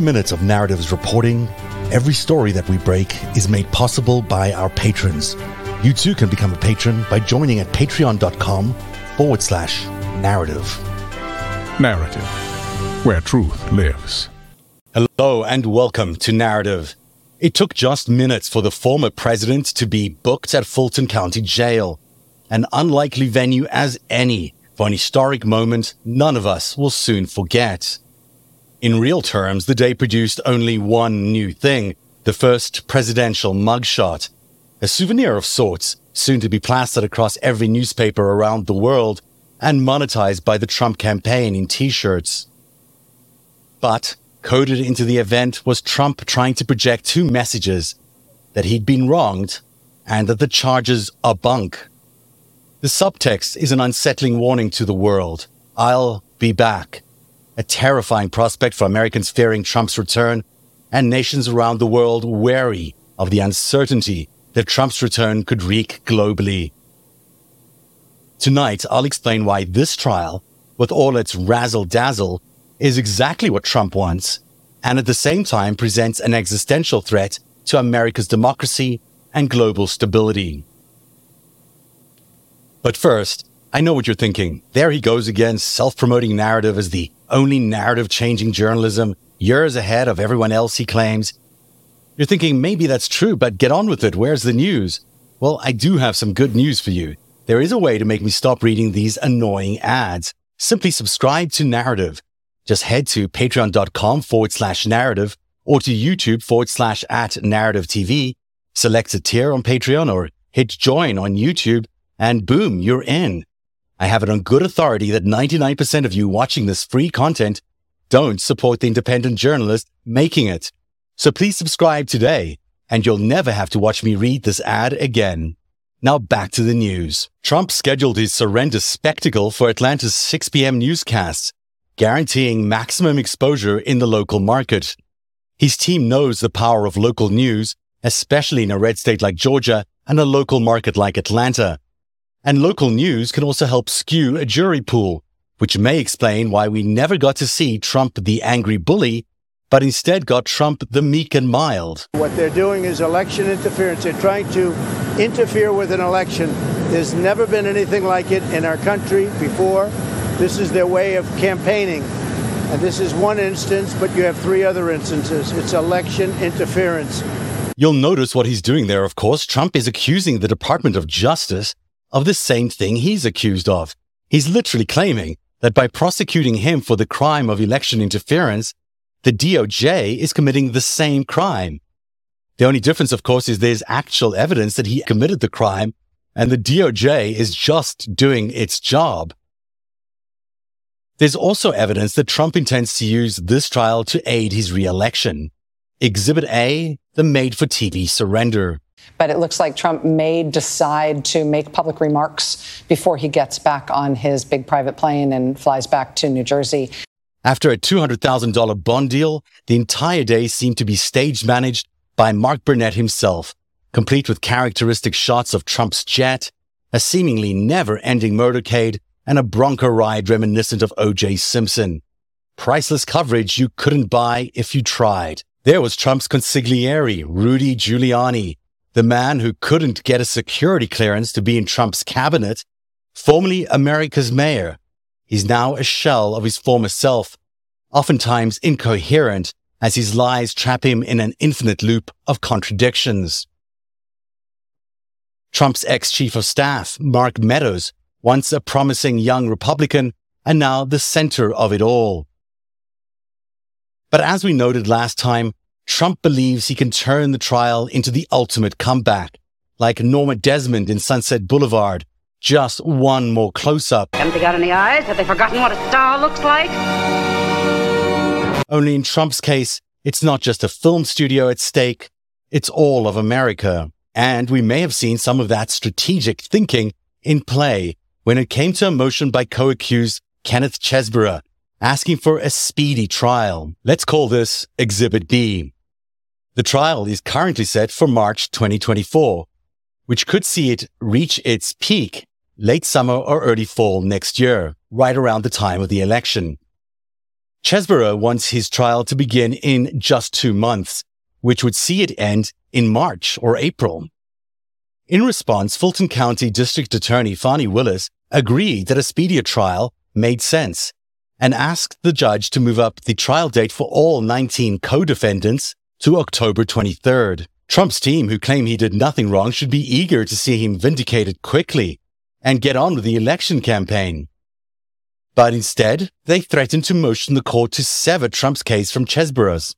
Every minute of Narativ's reporting, every story that we break is made possible by our patrons. You too can become a patron by joining at patreon.com forward slash narativ. Narativ, where truth lives. Hello and welcome to Narativ. It took just minutes for the former president to be booked at Fulton County Jail, an unlikely venue as any for an historic moment none of us will soon forget. In real terms, the day produced only one new thing the first presidential mugshot, a souvenir of sorts, soon to be plastered across every newspaper around the world and monetized by the Trump campaign in t shirts. But coded into the event was Trump trying to project two messages that he'd been wronged and that the charges are bunk. The subtext is an unsettling warning to the world. I'll be back a terrifying prospect for Americans fearing Trump's return and nations around the world wary of the uncertainty that Trump's return could wreak globally. Tonight, I'll explain why this trial, with all its razzle dazzle, is exactly what Trump wants, and at the same time presents an existential threat to America's democracy and global stability. But first, I know what you're thinking. There he goes again, self promoting Narativ as the only narrative changing journalism, years ahead of everyone else he claims. You're thinking maybe that's true, but get on with it. Where's the news? Well, I do have some good news for you. There is a way to make me stop reading these annoying ads. Simply subscribe to Narativ. Just head to patreon.com forward slash narativ or to YouTube forward slash at narativ TV. Select a tier on Patreon or hit join on YouTube and boom, you're in. I have it on good authority that 99% of you watching this free content don't support the independent journalist making it. So please subscribe today and you'll never have to watch me read this ad again. Now back to the news. Trump scheduled his surrender spectacle for Atlanta's 6 p.m. newscasts, guaranteeing maximum exposure in the local market. His team knows the power of local news, especially in a red state like Georgia and a local market like Atlanta. And local news can also help skew a jury pool, which may explain why we never got to see Trump the angry bully, but instead got Trump the meek and mild. What they're doing is election interference. They're trying to interfere with an election. There's never been anything like it in our country before. This is their way of campaigning. And this is one instance, but you have three other instances. It's election interference. You'll notice what he's doing there, of course. Trump is accusing the Department of Justice of the same thing he's accused of. He's literally claiming that by prosecuting him for the crime of election interference, the DOJ is committing the same crime. The only difference, of course, is there's actual evidence that he committed the crime and the DOJ is just doing its job. There's also evidence that Trump intends to use this trial to aid his reelection. Exhibit A, the made for TV surrender. But it looks like Trump may decide to make public remarks before he gets back on his big private plane and flies back to New Jersey. After a $200,000 bond deal, the entire day seemed to be stage managed by Mark Burnett himself, complete with characteristic shots of Trump's jet, a seemingly never ending motorcade, and a Bronco ride reminiscent of O.J. Simpson. Priceless coverage you couldn't buy if you tried. There was Trump's consigliere, Rudy Giuliani, the man who couldn't get a security clearance to be in Trump's cabinet, formerly America's mayor. He's now a shell of his former self, oftentimes incoherent as his lies trap him in an infinite loop of contradictions. Trump's ex-chief of staff, Mark Meadows, once a promising young Republican and now the center of it all. But as we noted last time, Trump believes he can turn the trial into the ultimate comeback, like Norma Desmond in Sunset Boulevard. Just one more close up. Haven't they got any eyes? Have they forgotten what a star looks like? Only in Trump's case, it's not just a film studio at stake, it's all of America. And we may have seen some of that strategic thinking in play when it came to a motion by co-accused Kenneth Chesebro asking for a speedy trial. Let's call this Exhibit B. The trial is currently set for March 2024, which could see it reach its peak late summer or early fall next year, right around the time of the election. Chesebro wants his trial to begin in just two months, which would see it end in March or April. In response, Fulton County District Attorney Fani Willis agreed that a speedier trial made sense and asked the judge to move up the trial date for all 19 co-defendants to October 23rd. Trump's team, who claim he did nothing wrong, should be eager to see him vindicated quickly and get on with the election campaign. But instead, they threatened to motion the court to sever Trump's case from Chesebro's.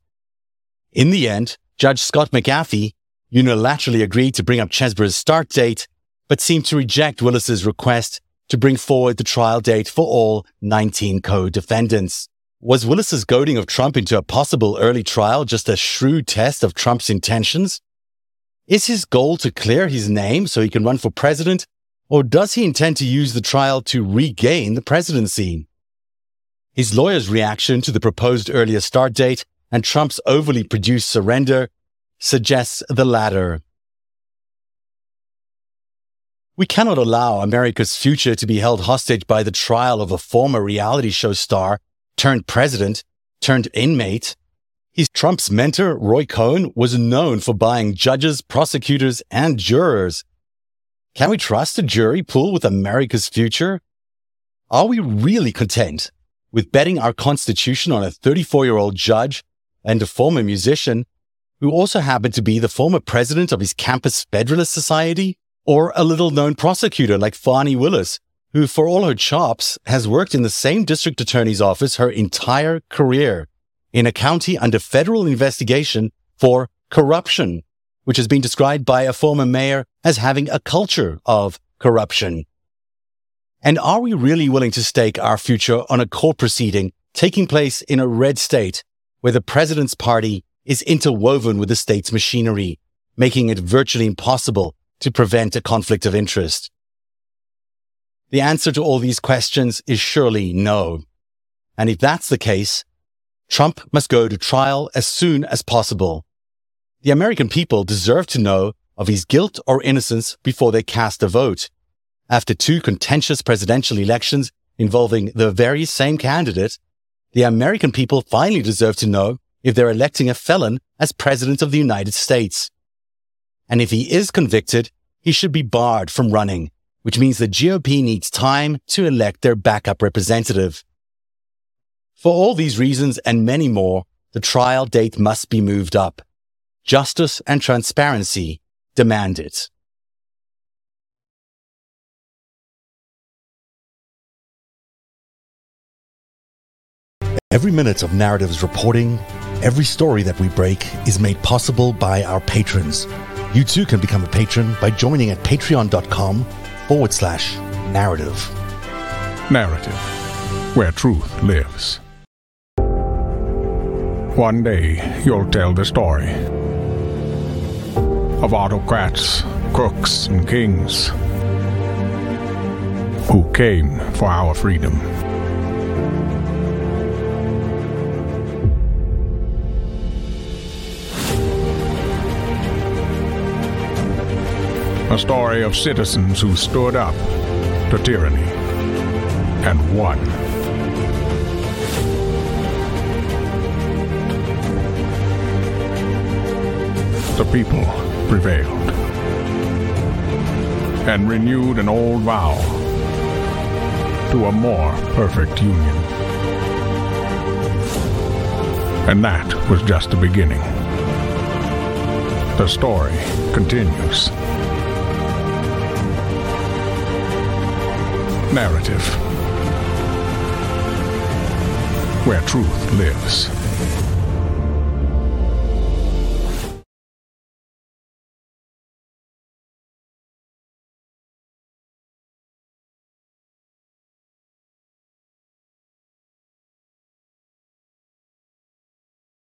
In the end, Judge Scott McAfee unilaterally agreed to bring up Chesebro's start date, but seemed to reject Willis's request to bring forward the trial date for all 19 co-defendants. Was Willis's goading of Trump into a possible early trial just a shrewd test of Trump's intentions? Is his goal to clear his name so he can run for president, or does he intend to use the trial to regain the presidency? His lawyer's reaction to the proposed earlier start date and Trump's overly produced surrender suggests the latter. We cannot allow America's future to be held hostage by the trial of a former reality show star turned president turned inmate. His Trump's mentor, Roy Cohn, was known for buying judges, prosecutors, and jurors. Can we trust a jury pool with America's future? Are we really content with betting our constitution on a 34 year old judge and a former musician who also happened to be the former president of his campus Federalist Society? Or a little known prosecutor like Fani Willis, who, for all her chops, has worked in the same district attorney's office her entire career in a county under federal investigation for corruption, which has been described by a former mayor as having a culture of corruption. And are we really willing to stake our future on a court proceeding taking place in a red state where the president's party is interwoven with the state's machinery, making it virtually impossible to prevent a conflict of interest? The answer to all these questions is surely no. And if that's the case, Trump must go to trial as soon as possible. The American people deserve to know of his guilt or innocence before they cast a vote. After two contentious presidential elections involving the very same candidate, the American people finally deserve to know if they're electing a felon as president of the United States. And if he is convicted, he should be barred from running, which means the GOP needs time to elect their backup representative. For all these reasons and many more, the trial date must be moved up. Justice and transparency demand it. Every minute of Narativ's reporting, every story that we break is made possible by our patrons. You too can become a patron by joining at patreon.com forward slash narativ. Narativ, where truth lives. One day, you'll tell the story of autocrats, crooks, and kings who came for our freedom. A story of citizens who stood up to tyranny and won. The people prevailed and renewed an old vow to a more perfect union. And that was just the beginning. The story continues. Narativ, where truth lives.